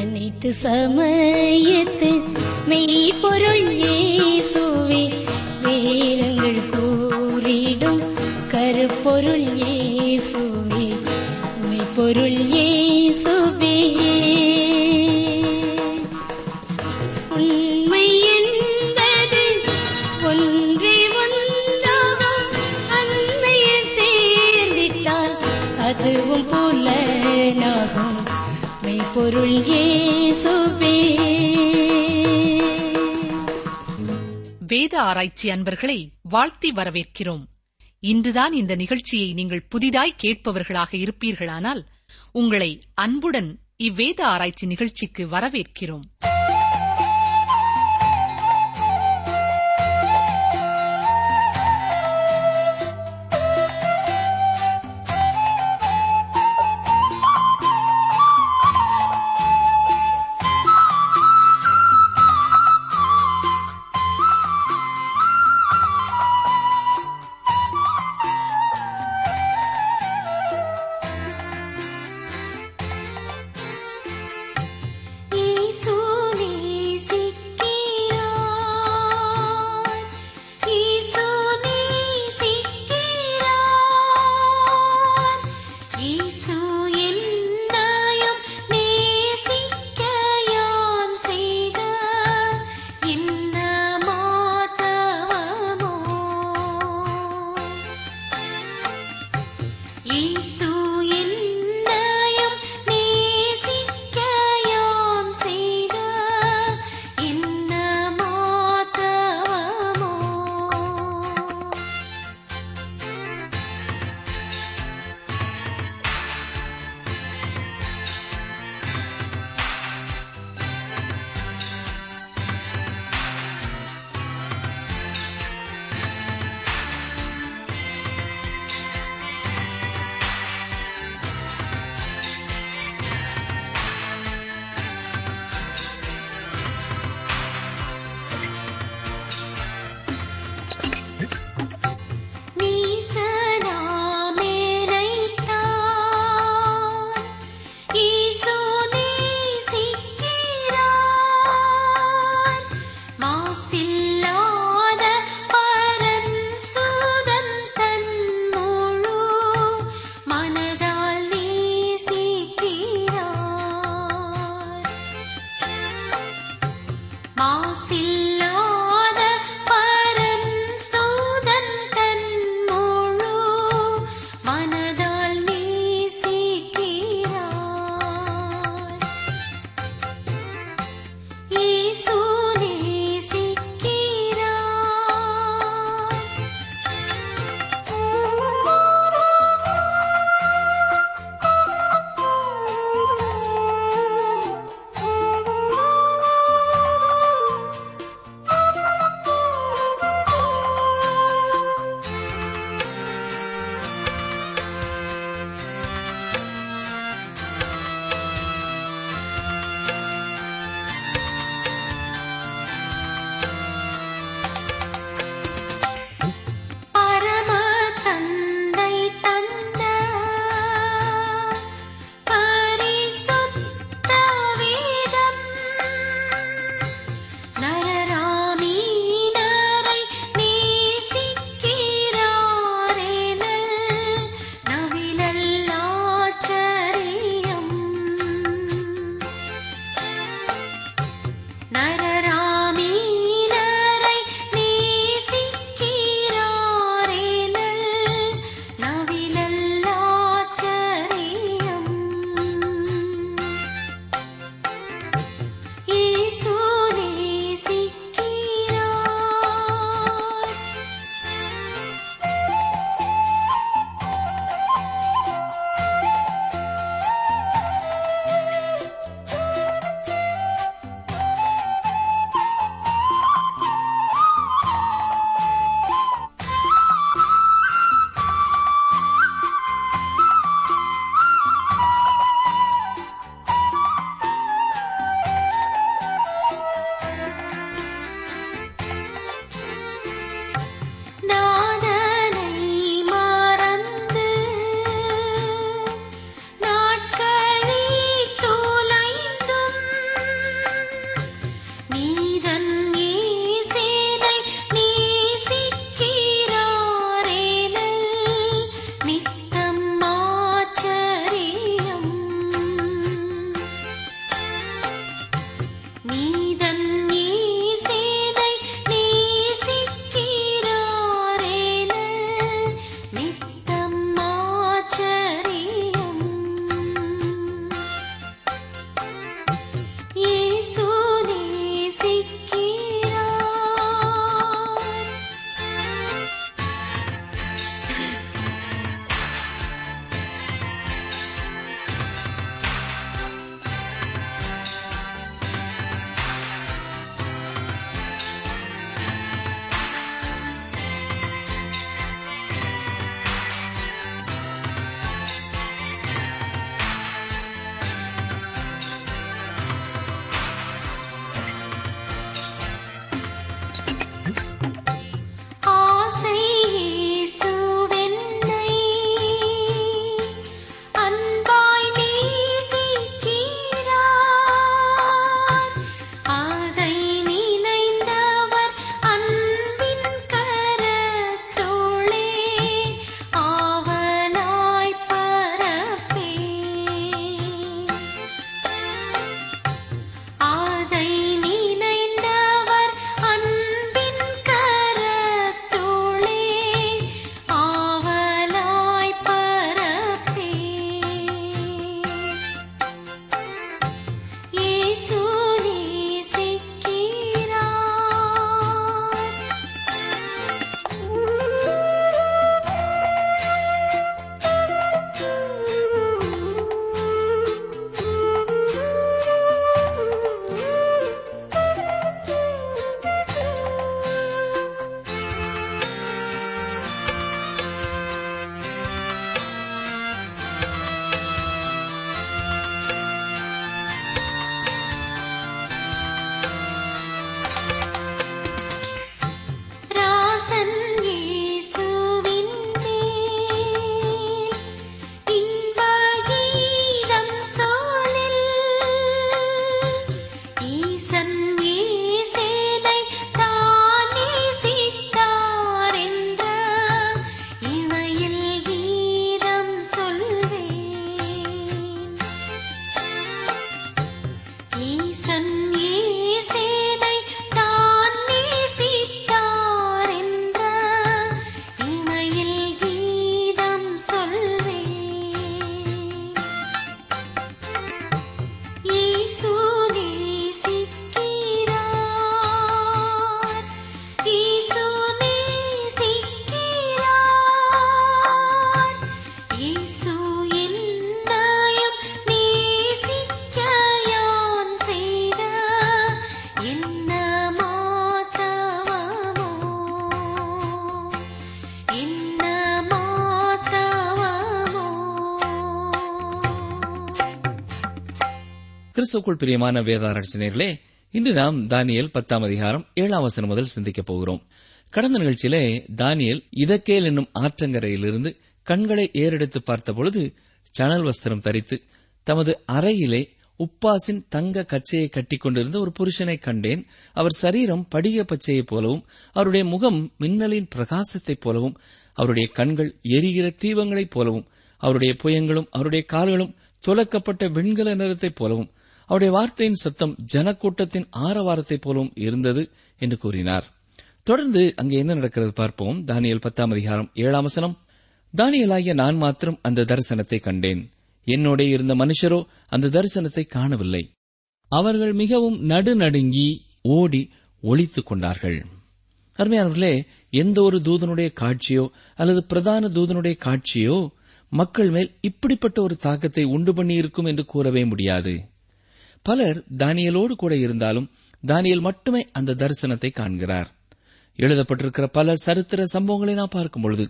அனைத்து சமயத்து மெய்ப்பொருள் வேத ஆராய்ச்சி அன்பர்களை வாழ்த்தி வரவேற்கிறோம். இன்றுதான் இந்த நிகழ்ச்சியை நீங்கள் புதிதாய் கேட்பவர்களாக இருப்பீர்களானால் உங்களை அன்புடன் இவ்வேத ஆராய்ச்சி நிகழ்ச்சிக்கு வரவேற்கிறோம். கிறிஸ்துக்குள் பிரியமான வேதாராய்ச்சினர்களே இன்று நாம் தானியல் பத்தாம் அதிகாரம் ஏழாம் வசனம் முதல் சிந்திக்கப் போகிறோம். கடந்த நிகழ்ச்சியிலே தானியல் இதக்கேல் என்னும் ஆற்றங்கரையிலிருந்து கண்களை ஏறெடுத்து பார்த்தபொழுது சணல் வஸ்திரம் தரித்து தமது அறையிலே உப்பாசின் தங்க கச்சையை கட்டிக் கொண்டிருந்த ஒரு புருஷனை கண்டேன். அவர் சரீரம் படிக பச்சையைப் போலவும் அவருடைய முகம் மின்னலின் பிரகாசத்தைப் போலவும் அவருடைய கண்கள் எரிகிற தீபங்களைப் போலவும் அவருடைய புயங்களும் அவருடைய கால்களும் துலக்கப்பட்ட வெண்கல நிறத்தைப் போலவும் அவருடைய வார்த்தையின் சத்தம் ஜனக்கூட்டத்தின் ஆரவாரத்தைப் போலவும் இருந்தது என்று கூறினார். தொடர்ந்து அங்கே என்ன நடக்கிறது பார்ப்போம். தானியல் பத்தாம் அதிகாரம் ஏழாம் வசனம். தானியலாகிய நான் மாத்திரம் அந்த தரிசனத்தை கண்டேன். என்னோட இருந்த மனுஷரோ அந்த தரிசனத்தை காணவில்லை. அவர்கள் மிகவும் நடுநடுங்கி ஓடி ஒழித்துக் கொண்டார்கள். அருமையானவர்களே எந்த ஒரு தூதனுடைய காட்சியோ அல்லது பிரதான தூதனுடைய காட்சியோ மக்கள் மேல் இப்படிப்பட்ட ஒரு தாக்கத்தை உண்டு பண்ணியிருக்கும் என்று கூறவே முடியாது. பலர் தானியலோடு கூட இருந்தாலும் தானியல் மட்டுமே அந்த தரிசனத்தை காண்கிறார். எழுதப்பட்டிருக்கிற பல சரித்திர சம்பவங்களை நாம் பார்க்கும்பொழுது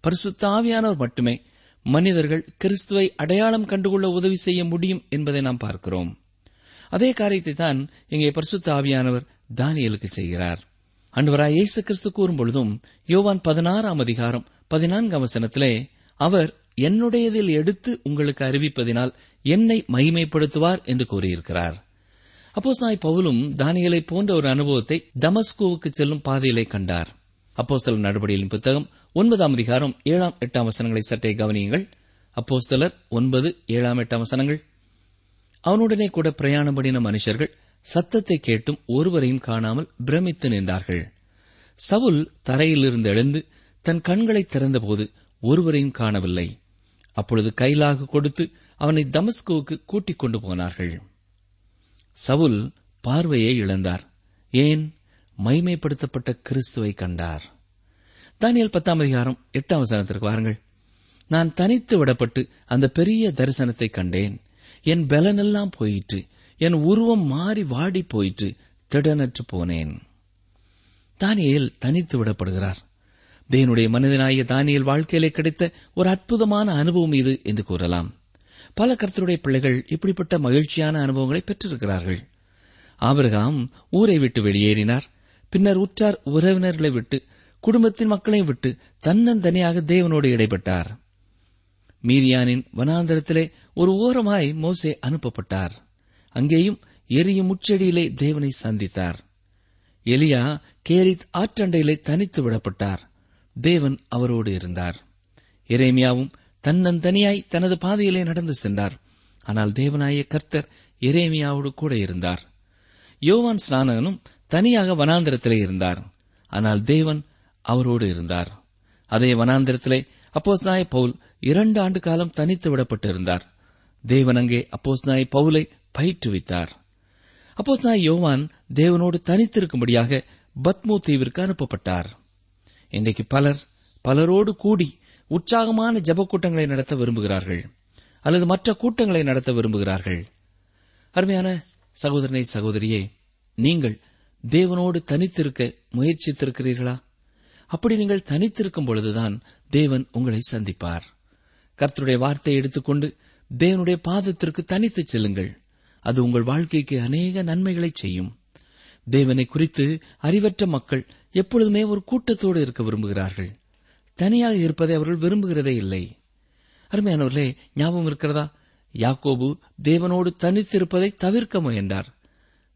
பரிசுத்த ஆவியானவர் மட்டுமே மனிதர்கள் கிறிஸ்துவை அடையாளம் கண்டுகொள்ள உதவி செய்ய முடியும் என்பதை நாம் பார்க்கிறோம். அதே காரியத்தை தான் இங்கே பரிசுத்த ஆவியானவர் தானியலுக்கு செய்கிறார். அன்பராய் இயேசு கிறிஸ்து கூறும் பொழுதும் யோவான் பதினாறாம் அதிகாரம் பதினான்காம் வசனத்திலே அவர் என்னுடையதில் எடுத்து உங்களுக்கு அறிவிப்பதினால் என்னை மகிமைப்படுத்துவார் என்று கூறியிருக்கிறார். அப்போ சாய் பவுலும் தானியலை போன்ற ஒரு அனுபவத்தை தமஸ்கோவுக்கு செல்லும் பாதையிலே கண்டார். அப்போ சில நடவடிக்கையின் புத்தகம் ஒன்பதாம் அதிகாரம் ஏழாம் எட்டாம் வசனங்களை சற்றே கவனியுங்கள். அப்போ சிலர் ஒன்பது ஏழாம் எட்டாம் வசனங்கள். அவனுடனே கூட பிரயாணம் பண்ணின மனுஷர்கள் சத்தத்தை கேட்டும் ஒருவரையும் காணாமல் பிரமித்து நின்றார்கள். சவுல் தரையிலிருந்து எழுந்து தன் கண்களை திறந்தபோது ஒருவரையும் காணவில்லை. அப்பொழுது கைலாக கொடுத்து அவனை தமஸ்கோவுக்கு கூட்டிக் கொண்டு போனார்கள். சவுல் பார்வையை இழந்தார். ஏன்? மைமைப்படுத்தப்பட்ட கிறிஸ்துவை கண்டார். தானியல் பத்தாம் அதிகாரம் எட்டாம் வசனத்திற்கு வாருங்கள். நான் தனித்து விடப்பட்டு அந்த பெரிய தரிசனத்தை கண்டேன். என் பலனெல்லாம் போயிற்று. என் உருவம் மாறி வாடி போயிற்று. திடனற்று போனேன். தானியல் தனித்து விடப்படுகிறார். தேவனுடைய மனிதனாகிய தானியல் வாழ்க்கையிலே கிடைத்த ஒரு அற்புதமான அனுபவம் இது என்று கூறலாம். பல கர்த்தருடைய பிள்ளைகள் இப்படிப்பட்ட மகிழ்ச்சியான அனுபவங்களை பெற்றிருக்கிறார்கள். ஆபிரகாம் ஊரை விட்டு வெளியேறினார். பின்னர் உற்றார் உறவினர்களை விட்டு குடும்பத்தின் மக்களையும் விட்டு தன்னந்தனியாக தேவனோடு இடைப்பட்டார். மீதியானின் வனாந்தரத்திலே ஒரு ஓரமாய் மோசே அனுப்பப்பட்டார். அங்கேயும் எரியும் முச்செடியிலே தேவனை சந்தித்தார். எலியா கேரித் ஆற்றண்டையிலே தனித்து விடப்பட்டார். தேவன் அவரோடு இருந்தார். எரேமியாவும் தன்னந்தனியாய் தனது பாதையிலே நடந்து சென்றார். ஆனால் தேவனாய கர்த்தர் எரேமியாவோடு கூட இருந்தார். யோவான் ஸ்நானகனும் தனியாக வனாந்திரத்திலே இருந்தார். ஆனால் தேவன் அவரோடு இருந்தார். அதே வனாந்திரத்திலே அப்போஸ்நாய பவுல் இரண்டு ஆண்டு காலம் தனித்து விடப்பட்டிருந்தார். தேவன் அங்கே அப்போஸ்நாய பவுலை பயிற்றுவித்தார். அப்போஸ்நாய யோவான் தேவனோடு தனித்திருக்கும்படியாக பத்மோ தீவிற்கு அனுப்பப்பட்டார். இன்றைக்கு பலர் பலரோடு கூடி உற்சாகமான ஜப கூட்டங்களை நடத்த விரும்புகிறார்கள். அல்லது மற்ற கூட்டங்களை நடத்த விரும்புகிறார்கள். அருமையான சகோதரனை சகோதரியே நீங்கள் தேவனோடு தனித்திருக்க முயற்சித்திருக்கிறீர்களா? அப்படி நீங்கள் தனித்திருக்கும் பொழுதுதான் தேவன் உங்களை சந்திப்பார். கர்த்தருடைய வார்த்தையை எடுத்துக்கொண்டு தேவனுடைய பாதத்திற்கு தனித்துச் செல்லுங்கள். அது உங்கள் வாழ்க்கைக்கு அநேக நன்மைகளை செய்யும். தேவனை குறித்து அறிவற்ற மக்கள் எப்பொழுதுமே ஒரு கூட்டத்தோடு இருக்க விரும்புகிறார்கள். தனியாக இருப்பதை அவர்கள் விரும்புகிறதே இல்லை. அருமையானவர்களே ஞாபகம் இருக்கிறதா? யாக்கோபு தேவனோடு தனித்திருப்பதை தவிர்க்க முயன்றார்.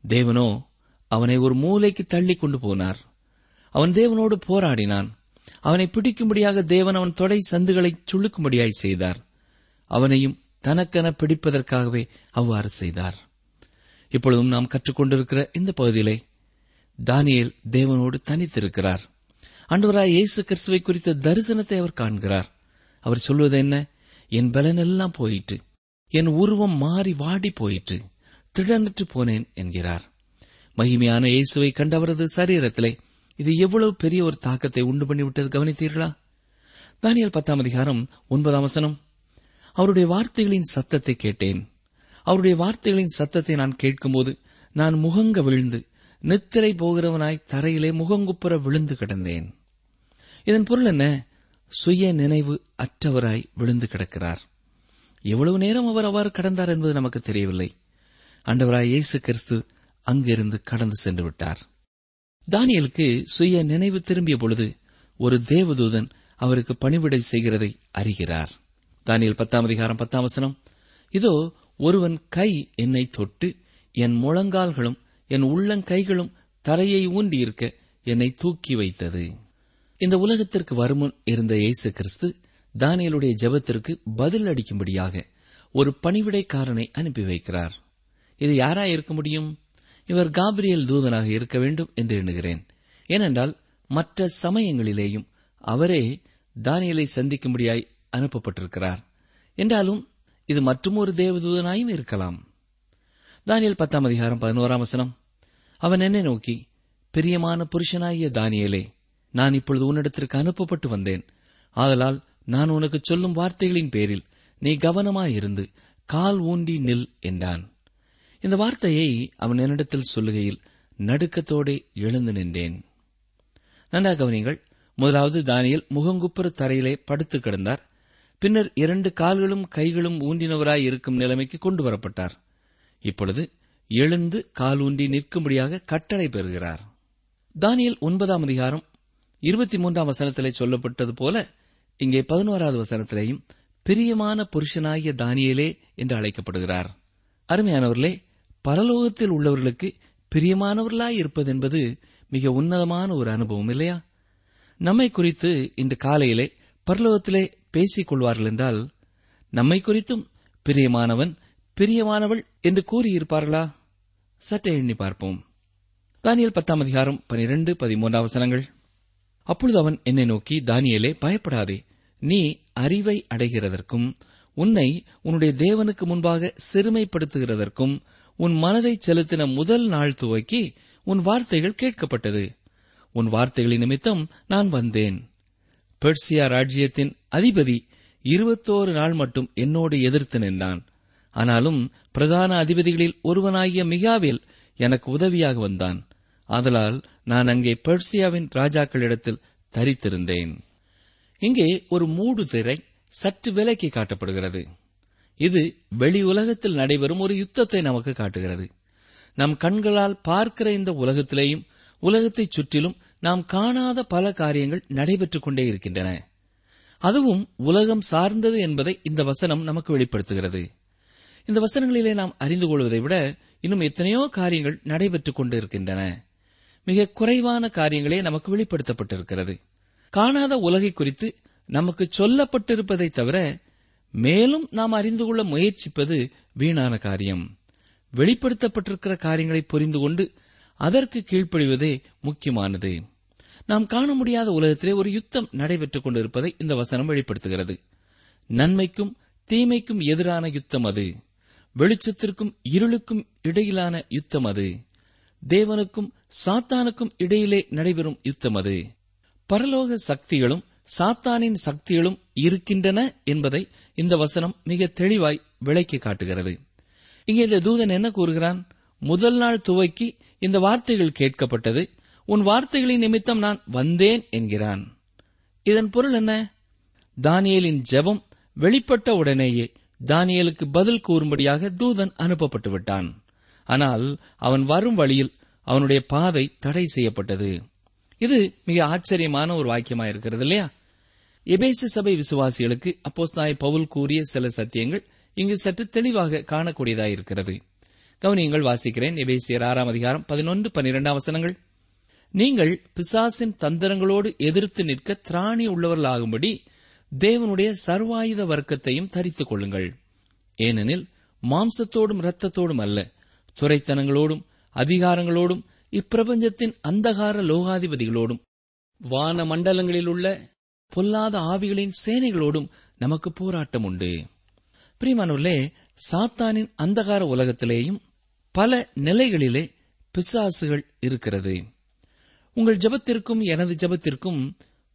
தேவனோ அவனை ஒரு மூலைக்கு தள்ளி கொண்டு போனார். அவன் தேவனோடு போராடினான். அவனை பிடிக்கும்படியாக தேவன் அவன் தொடை சந்துகளை சுழுக்கும்படியாய் செய்தார். அவனையும் தனக்கென பிடிப்பதற்காகவே அவ்வாறு செய்தார். இப்பொழுதும் நாம் கற்றுக்கொண்டிருக்கிற இந்த பகுதியிலே தானியல் தேவனோடு தனித்திருக்கிறார். அன்றுவராய் இயேசு கிறிஸ்துவை குறித்த தரிசனத்தை அவர் காண்கிறார். அவர் சொல்வது என்ன? என் பலன் எல்லாம் போயிற்று. என் உருவம் மாறி வாடி போயிற்று. திடனற்று போனேன் என்கிறார். மகிமையான இயேசுவை கண்டவரது சரீரத்திலே இது எவ்வளவு பெரிய ஒரு தாக்கத்தை உண்டு பண்ணிவிட்டது கவனித்தீர்களா? தானியல் பத்தாம் அதிகாரம் ஒன்பதாம் வசனம். அவருடைய வார்த்தைகளின் சத்தத்தை கேட்டேன். அவருடைய வார்த்தைகளின் சத்தத்தை நான் கேட்கும்போது நான் முகங்க விழுந்து நித்திரை போகிறவனாய் தரையிலே முகங்குப்புற விழுந்து கிடந்தேன். இதன் பொருள் என்ன? சுய நினைவு அற்றவராய் விழுந்து கிடக்கிறார். எவ்வளவு நேரம் அவர் அவ்வாறு கடந்தார் என்பது நமக்கு தெரியவில்லை. அண்டவராய் இயேசு கிறிஸ்து அங்கிருந்து கடந்து சென்று விட்டார். தானியலுக்கு சுய நினைவு திரும்பிய பொழுது ஒரு தேவதூதன் அவருக்கு பணிவிடை செய்கிறதை அறிகிறார். தானியல் பத்தாம் அதிகாரம் பத்தாம் வசனம். இதோ ஒருவன் கை என்னை தொட்டு என் முழங்கால்களும் என் உள்ளங்கைகளும் தரையை ஊண்டியிருக்க என்னை தூக்கி வைத்தது. இந்த உலகத்திற்கு வருமுன் இருந்த இயேசு கிறிஸ்து தானியலுடைய ஜெபத்திற்கு பதில் அளிக்கும்படியாக ஒரு பணிவிடைக்காரனை அனுப்பி வைக்கிறார். இது யாரா இருக்க முடியும்? இவர் காபிரியல் தூதனாக இருக்க வேண்டும் என்று எண்ணுகிறேன். ஏனென்றால் மற்ற சமயங்களிலேயும் அவரே தானியலை சந்திக்கும்படியாய் அனுப்பப்பட்டிருக்கிறார். என்றாலும் இது மற்றுமொரு தேவதூதனாயும் இருக்கலாம். தானியல் பத்தாம் அதிகாரம் பதினோராம் வசனம். அவன் என்னை நோக்கி பிரியமான புருஷனாகிய தானியலே நான் இப்பொழுது உன்னிடத்திற்கு அனுப்பப்பட்டு வந்தேன். ஆதலால் நான் உனக்கு சொல்லும் வார்த்தைகளின் பேரில் நீ கவனமாயிருந்து கால் ஊண்டி நில் என்றான். இந்த வார்த்தையை அவன் என்னிடத்தில் சொல்லுகையில் நடுக்கத்தோடே எழுந்து நின்றேன். நன்றாக கவனிங்கள் முதலாவது தானியல் முகங்குப்புற தரையிலே படுத்து கிடந்தார். பின்னர் இரண்டு கால்களும் கைகளும் ஊன்றினவராய் இருக்கும் நிலைமைக்கு கொண்டு வரப்பட்டார் இப்பொழுது எழுந்து கால் நிற்கும்படியாக கட்டளை பெறுகிறார். தானியல் ஒன்பதாம் அதிகாரம் இருபத்தி மூன்றாம் வசனத்திலே சொல்லப்பட்டது போல இங்கே பதினோராவது வசனத்திலேயும் பிரியமான புருஷனாகிய தானியலே என்று அழைக்கப்படுகிறார். அருமையானவர்களே பரலோகத்தில் உள்ளவர்களுக்கு பிரியமானவர்களாய் இருப்பது என்பது மிக உன்னதமான ஒரு அனுபவம் இல்லையா? நம்மை குறித்து இன்று காலையிலே பரலோகத்திலே பேசிக் கொள்வார்கள் என்றால் நம்மை குறித்தும் பிரியமானவன் பிரியமானவள் என்று கூறியிருப்பார்களா? சற்றே எண்ணி பார்ப்போம். தானியல் பத்தாம் அதிகாரம் பனிரெண்டு பதிமூன்றாம் வசனங்கள். அப்பொழுது அவன் என்னை நோக்கி தானியலே பயப்படாதே. நீ அறிவை அடைகிறதற்கும் உன்னை உன்னுடைய தேவனுக்கு முன்பாக சிறுமைப்படுத்துகிறதற்கும் உன் மனதை செலுத்தின முதல் நாள் துவக்கி உன் வார்த்தைகள் கேட்கப்பட்டது. உன் வார்த்தைகளின் நிமித்தம் நான் வந்தேன். பெர்சியா ராஜ்யத்தின் அதிபதி இருபத்தோரு நாள் மட்டும் என்னோடு எதிர்த்து நின்றான். ஆனாலும் பிரதான அதிபதிகளில் ஒருவனாகிய மிகாவில் எனக்கு உதவியாக வந்தான். ஆதலால் நான் அங்கே பெர்சியாவின் ராஜாக்களிடத்தில் தரித்திருந்தேன். இங்கே ஒரு மூடு திரை சற்று விலக்கி காட்டப்படுகிறது. இது வெளி உலகத்தில் நடைபெறும் ஒரு யுத்தத்தை நமக்கு காட்டுகிறது. நம் கண்களால் பார்க்கிற இந்த உலகத்திலேயும் உலகத்தைச் சுற்றிலும் நாம் காணாத பல காரியங்கள் நடைபெற்றுக் கொண்டே இருக்கின்றன. அதுவும் உலகம் சார்ந்தது என்பதை இந்த வசனம் நமக்கு வெளிப்படுத்துகிறது. இந்த வசனங்களிலே நாம் அறிந்து கொள்வதை விட இன்னும் எத்தனையோ காரியங்கள் நடைபெற்றுக் கொண்டு இருக்கின்றன மிக குறைவான காரியங்களே நமக்கு வெளிப்படுத்தப்பட்டிருக்கிறது. காணாத உலகை குறித்து நமக்கு சொல்லப்பட்டிருப்பதை தவிர மேலும் நாம் அறிந்து கொள்ள முயற்சிப்பது வீணான காரியம். வெளிப்படுத்தப்பட்டிருக்கிற காரியங்களை புரிந்து கொண்டு அதற்கு கீழ்ப்படிவதே முக்கியமானது. நாம் காண முடியாத உலகத்திலே ஒரு யுத்தம் நடைபெற்றுக் கொண்டிருப்பதை இந்த வசனம் வெளிப்படுத்துகிறது. நன்மைக்கும் தீமைக்கும் எதிரான யுத்தம் அது. வெளிச்சத்திற்கும் இருளுக்கும் இடையிலான யுத்தம் அது. தேவனுக்கும் சாத்தானுக்கும் இடையிலே நடைபெறும் யுத்தம் அது. பரலோக சக்திகளும் சாத்தானின் சக்திகளும் இருக்கின்றன என்பதை இந்த வசனம் மிக தெளிவாய் விளக்கி காட்டுகிறது. இங்கே இந்த தூதன் என்ன கூறுகிறான்? முதல் நாள் துவக்கி இந்த வார்த்தைகள் கேட்கப்பட்டது. உன் வார்த்தைகளின் நிமித்தம் நான் வந்தேன் என்கிறான். இதன் பொருள் என்ன? தானியலின் ஜெபம் வெளிப்பட்ட உடனேயே தானியலுக்கு பதில் கூறும்படியாக தூதன் அனுப்பப்பட்டு விட்டான். ஆனால் அவன் வரும் வழியில் அவனுடைய பாதை தடை செய்யப்பட்டது. இது மிக ஆச்சரியமான ஒரு வாக்கியமா இருக்கிறது இல்லையா? எபேசு சபை விசுவாசிகளுக்கு அப்போஸ்தாய் பவுல் கூறிய சில சத்தியங்கள் இங்கு சற்று தெளிவாக காணக்கூடியதாயிருக்கிறது கவனியங்கள் வாசிக்கிறேன். எபேசியர் ஆறாம் அதிகாரம் பதினொன்று பன்னிரெண்டாம் வசனங்கள். நீங்கள் பிசாசின் தந்திரங்களோடு எதிர்த்து நிற்க திராணி உள்ளவர்களாகும்படி தேவனுடைய சர்வாயுத வர்க்கத்தையும் தரித்துக் கொள்ளுங்கள். ஏனெனில் மாம்சத்தோடும் இரத்தத்தோடும் அல்ல துரைத்தனங்களோடும் அதிகாரங்களோடும் இப்பிரபஞ்சத்தின் அந்தகார லோகாதிபதிகளோடும் வான மண்டலங்களில் உள்ள பொல்லாத ஆவிகளின் சேனைகளோடும் நமக்கு போராட்டம் உண்டு. பிரியமானவர்களே சாத்தானின் அந்தகார உலகத்திலேயும் பல நிலைகளிலே பிசாசுகள் இருக்கிறது. உங்கள் ஜெபத்திற்கும் எனது ஜெபத்திற்கும்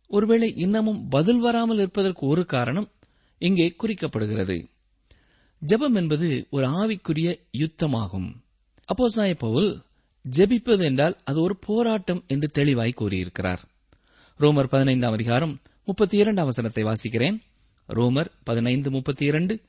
ஒருவேளை இன்னமும் பதில் வராமல் இருப்பதற்கு ஒரு காரணம் இங்கே குறிக்கப்படுகிறது. ஜெபம் என்பது ஒரு ஆவிக்குரிய யுத்தமாகும். அப்போ பவுல் ஜெபிப்பது என்றால் அது ஒரு போராட்டம் என்று தெளிவாய் கூறியிருக்கிறார். ரோமர் பதினைந்தாம் அதிகாரம் முப்பத்தி இரண்டாம் வசனத்தை வாசிக்கிறேன். ரோமர் பதினைந்து முப்பத்தி இரண்டு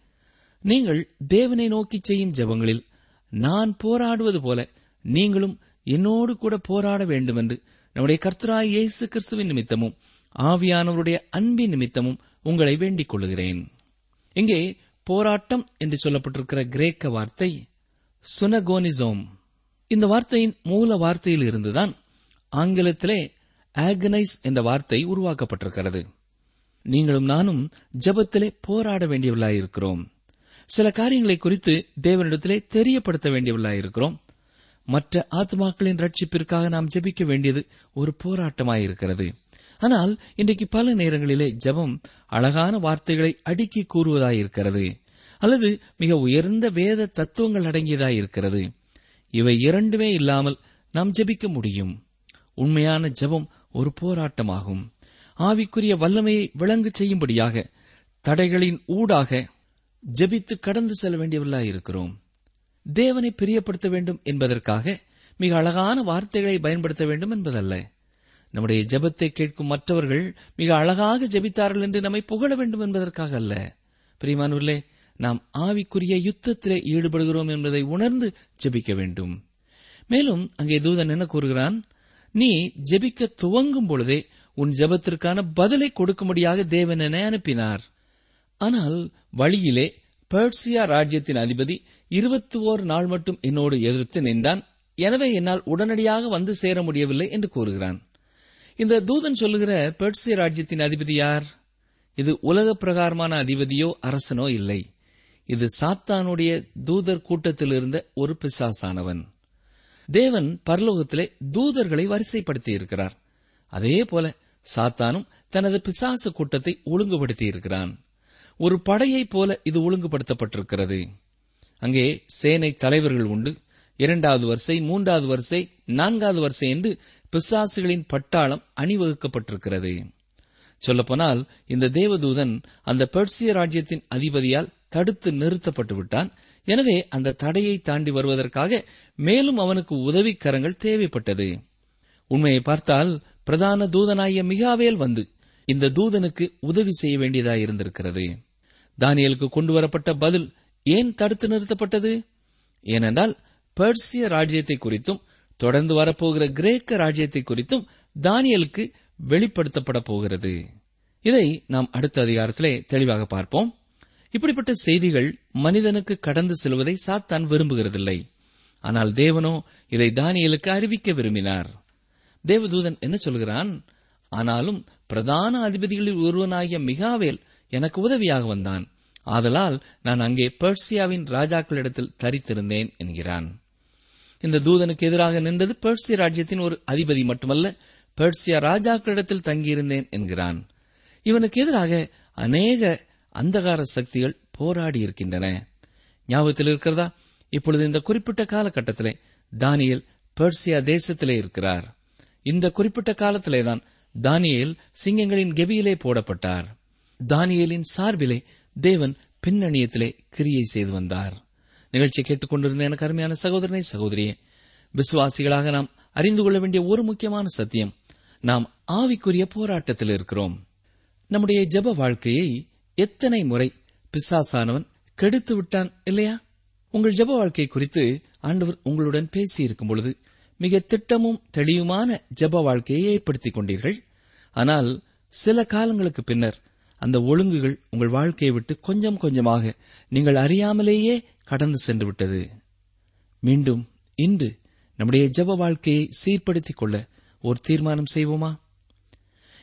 நீங்கள் தேவனை நோக்கி செய்யும் ஜெபங்களில் நான் போராடுவது போல நீங்களும் என்னோடு கூட போராட வேண்டும் என்று நம்முடைய கர்த்தராய் இயேசு கிறிஸ்துவின் நிமித்தமும் ஆவியானவருடைய அன்பின் நிமித்தமும் உங்களை வேண்டிக் கொள்கிறேன் இங்கே போராட்டம் என்று சொல்லப்பட்டிருக்கிற கிரேக்க வார்த்தை சுனகோனிசோம். இந்த வார்த்தையின் மூல வார்த்தையில் இருந்துதான் ஆங்கிலத்திலே ஆகனைஸ் என்ற வார்த்தை உருவாக்கப்பட்டிருக்கிறது. நீங்களும் நானும் ஜபத்திலே போராட வேண்டியவர்களாயிருக்கிறோம். சில காரியங்களை குறித்து தேவனிடத்திலே தெரியப்படுத்த வேண்டியவர்களாயிருக்கிறோம். மற்ற ஆத்மாக்களின் ரட்சிப்பிற்காக நாம் ஜெபிக்க வேண்டியது ஒரு போராட்டமாயிருக்கிறது. ஆனால் இன்றைக்கு பல நேரங்களிலே ஜெபம் அழகான வார்த்தைகளை அடுக்கி கூறுவதாயிருக்கிறது. அல்லது மிக உயர்ந்த வேத தத்துவங்கள் அடங்கியதாயிருக்கிறது. இவை இரண்டுமே இல்லாமல் நாம் ஜெபிக்க முடியும். உண்மையான ஜெபம் ஒரு போராட்டமாகும். ஆவிக்குரிய வல்லமையை விளங்கு செய்யும்படியாக தடைகளின் ஊடாக ஜெபித்து கடந்து செல்ல வேண்டியவர்களாயிருக்கிறோம். தேவனை பிரியப்படுத்த வேண்டும் என்பதற்காக மிக அழகான வார்த்தைகளை பயன்படுத்த வேண்டும் என்பதல்ல. நம்முடைய ஜெபத்தை கேட்கும் மற்றவர்கள் மிக அழகாக ஜெபித்தார்கள் என்று நம்மை புகழ வேண்டும் என்பதற்காக அல்ல. பிரியமானூர்லே நாம் ஆவிக்குரிய யுத்தத்திலே ஈடுபடுகிறோம் என்பதை உணர்ந்து ஜெபிக்க வேண்டும். மேலும் அங்கே தூதன் என்ன கூறுகிறான்? நீ ஜெபிக்க துவங்கும் பொழுதே உன் ஜெபத்திற்கான பதிலை கொடுக்கும்படியாக தேவன் என அனுப்பினார். ஆனால் வழியிலே பெர்சியா ராஜ்யத்தின் அதிபதி இருபத்தி ஓர் நாள் மட்டும் என்னோடு எதிர்த்து நின்றான். எனவே என்னால் உடனடியாக வந்து சேர முடியவில்லை என்று கூறுகிறான். இந்த தூதன் சொல்லுகிற பெர்சிய ராஜ்யத்தின் அதிபதி யார்? இது உலக பிரகாரமான அதிபதியோ அரசனோ இல்லை. இது சாத்தானுடைய தூதர் கூட்டத்தில் இருந்த ஒரு பிசாசானவன். தேவன் பரலோகத்திலே தூதர்களை வரிசைப்படுத்தி இருக்கிறார் அதே போல சாத்தானும் தனது பிசாசு கூட்டத்தை ஒழுங்குபடுத்தி இருக்கிறான் ஒரு படையைப் போல இது ஒழுங்குபடுத்தப்பட்டிருக்கிறது. அங்கே சேனை தலைவர்கள் உண்டு. இரண்டாவது வரிசை மூன்றாவது வரிசை நான்காவது வரிசை என்று பிசாசுகளின் பட்டாளம் அணிவகுக்கப்பட்டிருக்கிறது. சொல்லப்போனால் இந்த தேவதூதன் அந்த பெர்சிய ராஜ்யத்தின் அதிபதியால் தடுத்து நிறுத்தப்பட்டு விட்டான். எனவே அந்த தடையை தாண்டி வருவதற்காக மேலும் அவனுக்கு உதவிக்கரங்கள் தேவைப்பட்டது. உண்மையை பார்த்தால் பிரதான தூதனாகிய மிகாவேல் வந்து இந்த தூதனுக்கு உதவி செய்ய வேண்டியதாயிருந்திருக்கிறது. தானியலுக்கு கொண்டு வரப்பட்ட பதில் ஏன் தடுத்து நிறுத்தப்பட்டது? ஏனென்றால் பெர்சிய ராஜ்யத்தை குறித்தும் தொடர்ந்து வரப்போகிற கிரேக்க ராஜ்யத்தை குறித்தும் தானியலுக்கு வெளிப்படுத்தப்பட போகிறது. இதை நாம் அடுத்த அதிகாரத்திலே தெளிவாக பார்ப்போம். இப்படிப்பட்ட செய்திகள் மனிதனுக்கு கடந்து செல்வதை சாத்தான் விரும்புகிறதில்லை. ஆனால் தேவனோ இதை தானியலுக்கு அறிவிக்க விரும்பினார். தேவதூதன் என்ன சொல்கிறான்? ஆனாலும் பிரதான அதிபதிகளில் ஒருவனாகிய மிகாவேல் எனக்கு உதவியாக வந்தான். ஆதலால் நான் அங்கே பெர்சியாவின் ராஜாக்களிடத்தில் தரித்திருந்தேன் என்கிறான். இந்த தூதனுக்கு எதிராக நின்றது பெர்சிய ராஜ்யத்தின் ஒரு அதிபதி மட்டுமல்ல பெர்சியா ராஜாக்களிடத்தில் தங்கியிருந்தேன் என்கிறான். இவனுக்கு எதிராக அநேக அந்தகார சக்திகள் போராடி இருக்கின்றன ஞாபகத்தில் இருக்கிறதா? இப்பொழுது இந்த குறிப்பிட்ட காலகட்டத்திலே தானியல் பெர்சியா தேசத்திலே இருக்கிறார். இந்த குறிப்பிட்ட காலத்திலேதான் தானியல் சிங்கங்களின் கெபியிலே போடப்பட்டார். தானியலின் சார்பிலே தேவன் பின்னணியத்திலே கிரியை செய்து வந்தார். நிகழ்ச்சி கேட்டுக்கொண்டிருந்த எனக்கு அருமையான சகோதரனை சகோதரியே விசுவாசிகளாக நாம் அறிந்து கொள்ள வேண்டிய ஒரு முக்கியமான சத்தியம் நாம் ஆவிக்குரிய போராட்டத்தில் இருக்கிறோம். நம்முடைய ஜெப வாழ்க்கையை எத்தனை முறை பிசாசானவன் கெடுத்து விட்டான் இல்லையா? உங்கள் ஜெப வாழ்க்கை குறித்து ஆண்டவர் உங்களுடன் பேசியிருக்கும் பொழுது மிக திட்டமும் தெளிவுமான ஜெப வாழ்க்கையை ஏற்படுத்திக் கொண்டீர்கள். ஆனால் சில காலங்களுக்கு பின்னர் அந்த ஒழுங்குகள் உங்கள் வாழ்க்கையை விட்டு கொஞ்சம் கொஞ்சமாக நீங்கள் அறியாமலேயே கடந்து சென்று விட்டது. மீண்டும் இன்று நம்முடைய ஜெப வாழ்க்கையை சீர்படுத்திக் கொள்ள ஒரு தீர்மானம் செய்வோமா?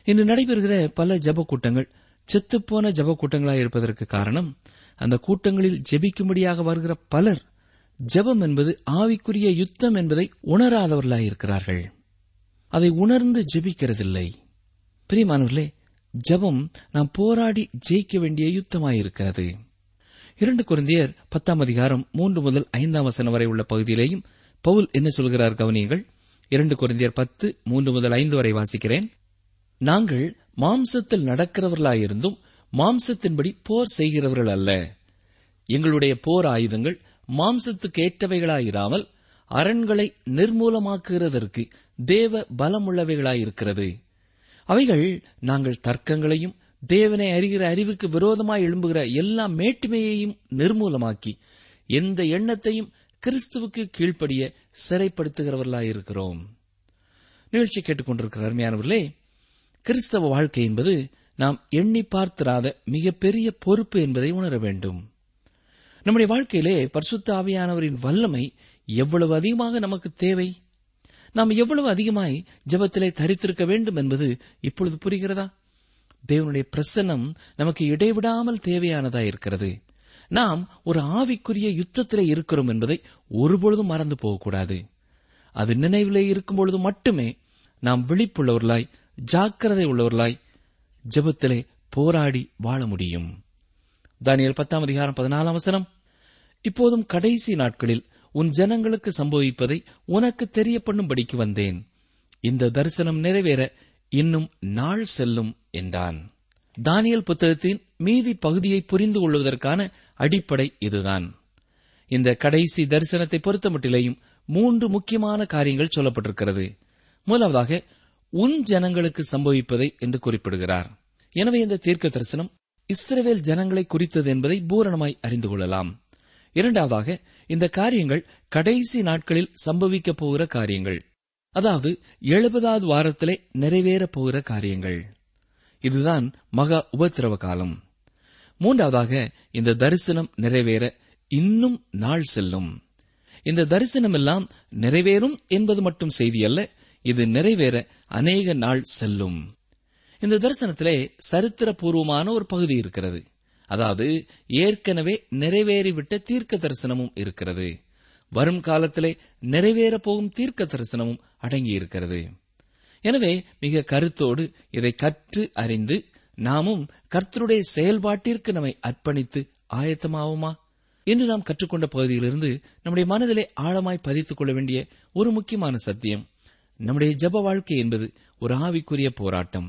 இன்று நடைபெறுகிற பல ஜெப கூட்டங்கள் செத்துப்போன ஜெப கூட்டங்களாக இருப்பதற்கு காரணம் அந்த கூட்டங்களில் ஜெபிக்கும்படியாக வருகிற பலர் ஜெபம் என்பது ஆவிக்குரிய யுத்தம் என்பதை உணராதவர்களாயிருக்கிறார்கள் அதை உணர்ந்து ஜெபிக்கிறதில்லை. பிரியமானவர்களே ஜெபம் நாம் போராடி ஜெயிக்க வேண்டிய யுத்தமாயிருக்கிறது. இரண்டு குருந்தியர் பத்தாம் அதிகாரம் மூன்று முதல் ஐந்தாம் வசனம் வரை உள்ள பகுதியிலேயும் பவுல் என்ன சொல்கிறார் கவனியங்கள். இரண்டு குருந்தியர் பத்து மூன்று முதல் ஐந்து வரை வாசிக்கிறேன். நாங்கள் மாம்சத்தில் நடக்கிறவர்களாயிருந்தும் மாம்சத்தின்படி போர் செய்கிறவர்கள் அல்ல. எங்களுடைய போர் ஆயுதங்கள் மாம்சத்துக்கு ஏற்றவைகளாயிராமல் அரண்களை நிர்மூலமாக்குகிறதற்கு தேவ பலமுள்ளவைகளாயிருக்கிறது. அவைகள் நாங்கள் தர்க்கங்களையும் தேவனை அறிகிற அறிவுக்கு விரோதமாய் எழும்புகிற எல்லா மேட்டுமையையும் நிர்மூலமாக்கி எந்த எண்ணத்தையும் கிறிஸ்துவுக்கு கீழ்ப்படிய சிறைப்படுத்துகிறவர்களாயிருக்கிறோம். நிகழ்ச்சி கேட்டுக்கொண்டிருக்கிற அருமையானவர்களே கிறிஸ்தவ வாழ்க்கை என்பது நாம் எண்ணி பார்த்திராத மிகப்பெரிய பொறுப்பு என்பதை உணர வேண்டும். நம்முடைய வாழ்க்கையிலே பரிசுத்த ஆவியானவரின் வல்லமை எவ்வளவு அதிகமாக நமக்கு தேவை? நாம் எவ்வளவு அதிகமாய் ஜெபத்திலே தரித்திருக்க வேண்டும் என்பது இப்பொழுது புரிகிறதா? தேவனுடைய பிரசன்னம் நமக்கு இடைவிடாமல் தேவையானதா இருக்கிறது. நாம் ஒரு ஆவிக்குரிய யுத்தத்திலே இருக்கிறோம் என்பதை ஒருபொழுதும் மறந்து போகக்கூடாது. அது நினைவிலே இருக்கும் பொழுது மட்டுமே நாம் விழிப்புள்ளவர்களாய் ஜாக்கிரதை உள்ளவர்களாய் ஜபத்திலே போராடி வாழ முடியும். தானியல் பத்தாம் அதிகாரம் பதினாலாம் வசனம். இப்போதும் கடைசி நாட்களில் உன் ஜனங்களுக்கு சம்பவிப்பதை உனக்கு தெரியப்பண்ணும்படிக்கு வந்தேன். இந்த தரிசனம் நிறைவேற இன்னும் நாள் செல்லும் என்றான். தானியல் புத்தகத்தின் மீதி பகுதியை புரிந்து கொள்வதற்கான அடிப்படை இதுதான். இந்த கடைசி தரிசனத்தை பொறுத்தமட்டிலேயும் மூன்று முக்கியமான காரியங்கள் சொல்லப்பட்டிருக்கிறது. முதலாவதாக உன் ஜனங்களுக்கு சம்பவிப்பதை என்று குறிப்பிடுகிறார். எனவே இந்த தீர்க்க தரிசனம் இஸ்ரவேல் ஜனங்களை குறித்தது என்பதை பூரணமாய் அறிந்து கொள்ளலாம். இரண்டாவதாக இந்த காரியங்கள் கடைசி நாட்களில் சம்பவிக்கப் போகிற காரியங்கள். அதாவது எழுபதாவது வாரத்திலே நிறைவேறப் போகிற காரியங்கள். இதுதான் மகா உபத்திரவ காலம். மூன்றாவதாக இந்த தரிசனம் நிறைவேற இன்னும் நாள் செல்லும். இந்த தரிசனம் எல்லாம் நிறைவேறும் என்பது மட்டும் செய்தி அல்ல இது நிறைவேற அநேக நாள் செல்லும். இந்த தரிசனத்திலே சரித்திரபூர்வமான ஒரு பகுதி இருக்கிறது. அதாவது ஏற்கனவே நிறைவேறிவிட்ட தீர்க்க தரிசனமும் இருக்கிறது. வரும் காலத்திலே நிறைவேறப் போகும் தீர்க்க தரிசனமும் அடங்கியிருக்கிறது. எனவே மிக கருத்தோடு இதை கற்று அறிந்து நாமும் கர்த்தருடைய செயல்பாட்டிற்கு நம்மை அர்ப்பணித்து ஆயத்தமாவோமா? இன்று நாம் கற்றுக்கொண்ட பகுதியிலிருந்து நம்முடைய மனதிலே ஆழமாய் பதித்துக் கொள்ள வேண்டிய ஒரு முக்கியமான சத்தியம் நம்முடைய ஜப வாழ்க்கை என்பது ஒரு ஆவிக்குரிய போராட்டம்.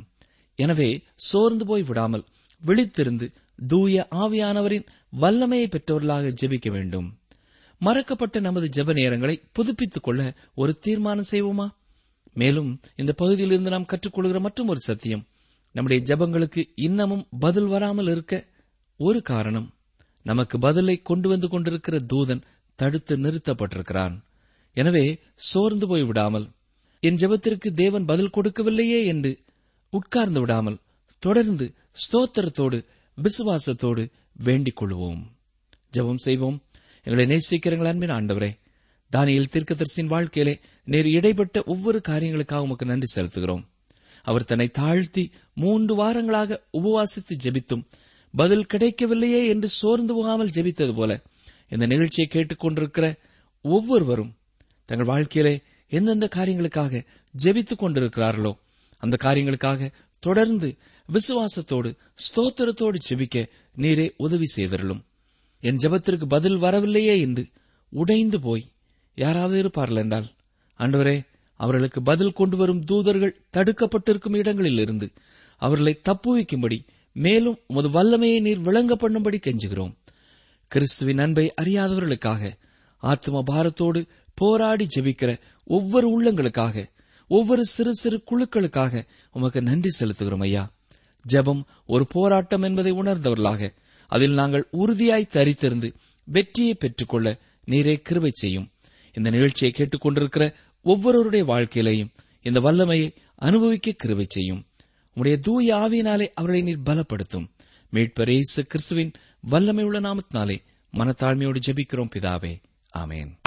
எனவே சோர்ந்து போய் விடாமல் விழித்திருந்து தூய ஆவியானவரின் வல்லமையை பெற்றவர்களாக ஜெபிக்க வேண்டும். மறக்கப்பட்ட நமது ஜெப நேரங்களை புதுப்பித்துக் கொள்ள ஒரு தீர்மானம் செய்வோமா? மேலும் இந்த பகுதியிலிருந்து நாம் கற்றுக்கொள்கிற மற்றும் ஒரு சத்தியம் நம்முடைய ஜெபங்களுக்கு இன்னமும் பதில் வராமல் இருக்க ஒரு காரணம் நமக்கு பதிலை கொண்டு வந்து கொண்டிருக்கிற தூதன் தடுத்து நிறுத்தப்பட்டிருக்கிறான். எனவே சோர்ந்து போய் விடாமல் என் ஜெபத்திற்கு தேவன் பதில் கொடுக்கவில்லையே என்று உட்கார்ந்து விடாமல் தொடர்ந்து ஸ்தோத்திரத்தோடு விசுவாசத்தோடு வேண்டிக் கொள்வோம் ஜெபம் செய்வோம். எங்களை நேசிக்கிறங்கள் அன்பின் ஆண்டவரே. தானியல் தீர்க்கதரிசின் வாழ்க்கையிலே நேர் இடைப்பட்ட ஒவ்வொரு காரியங்களுக்காக உமக்கு நன்றி செலுத்துகிறோம். அவர் தன்னை தாழ்த்தி மூன்று வாரங்களாக உபவாசித்து ஜெபித்தும் பதில் கிடைக்கவில்லையே என்று சோர்ந்து போகாமல் ஜெபித்தது போல இந்த நிகழ்ச்சியை கேட்டுக்கொண்டிருக்கிற ஒவ்வொருவரும் தங்கள் வாழ்க்கையிலே எந்தெந்த காரியங்களுக்காக ஜெபித்துக் கொண்டிருக்கிறார்களோ அந்த காரியங்களுக்காக தொடர்ந்து விசுவாசத்தோடு ஸ்தோத்திரத்தோடு செபிக்க நீரே உதவி செய்தருளும். என் ஜெபத்திற்கு பதில் வரவில்லையே என்று உடைந்து போய் யாராவது இருப்பார்கள் என்றால் ஆண்டவரே அவர்களுக்கு பதில் கொண்டு வரும் தூதர்கள் தடுக்கப்பட்டிருக்கும் இடங்களில் இருந்து அவர்களை தப்புவிக்கும்படி மேலும் உமது வல்லமையை நீர் விளங்க பண்ணும்படி கெஞ்சுகிறோம். கிறிஸ்துவின் அன்பை அறியாதவர்களுக்காக ஆத்ம பாரத்தோடு போராடி ஜெபிக்கிற ஒவ்வொரு உள்ளங்களுக்காக ஒவ்வொரு சிறு சிறு குழுக்களுக்காக உமக்கு நன்றி செலுத்துகிறோம் ஐயா. ஜெபம் ஒரு போராட்டம் என்பதை உணர்ந்தவர்களாக அதில் நாங்கள் உறுதியாய் தரித்திருந்து வெற்றியை பெற்றுக்கொள்ள நீரே கிருபை செய்யும். இந்த நிகழ்ச்சியை கேட்டுக்கொண்டிருக்கிற ஒவ்வொருவருடைய வாழ்க்கையிலையும் இந்த வல்லமையை அனுபவிக்க கிருபை செய்யும். உடைய தூய ஆவியினாலே அவர்களை நீர் பலப்படுத்தும். மீட்பர் இயேசு கிறிஸ்துவின் வல்லமை உள்ள நாமத்தினாலே மனத்தாழ்மையோடு ஜெபிக்கிறோம் பிதாவே. ஆமேன்.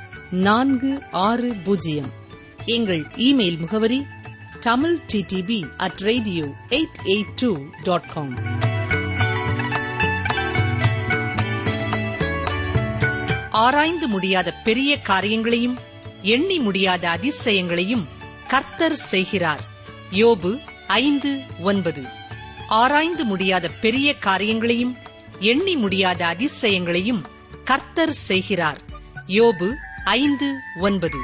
நான்கு ஆறு பூஜ்ஜியம். எங்கள் இமெயில் முகவரி Tamil DTP at radio eight eight two dot com ஆராய்ந்து முடியாத பெரிய காரியங்களையும் எண்ணி முடியாத அதிசயங்களையும் கர்த்தர் செய்கிறார். யோபு ஐந்து ஒன்பது. ஆராய்ந்து முடியாத பெரிய காரியங்களையும் எண்ணி முடியாத அதிசயங்களையும் கர்த்தர் செய்கிறார். யோபு ஐந்து ஒன்பது.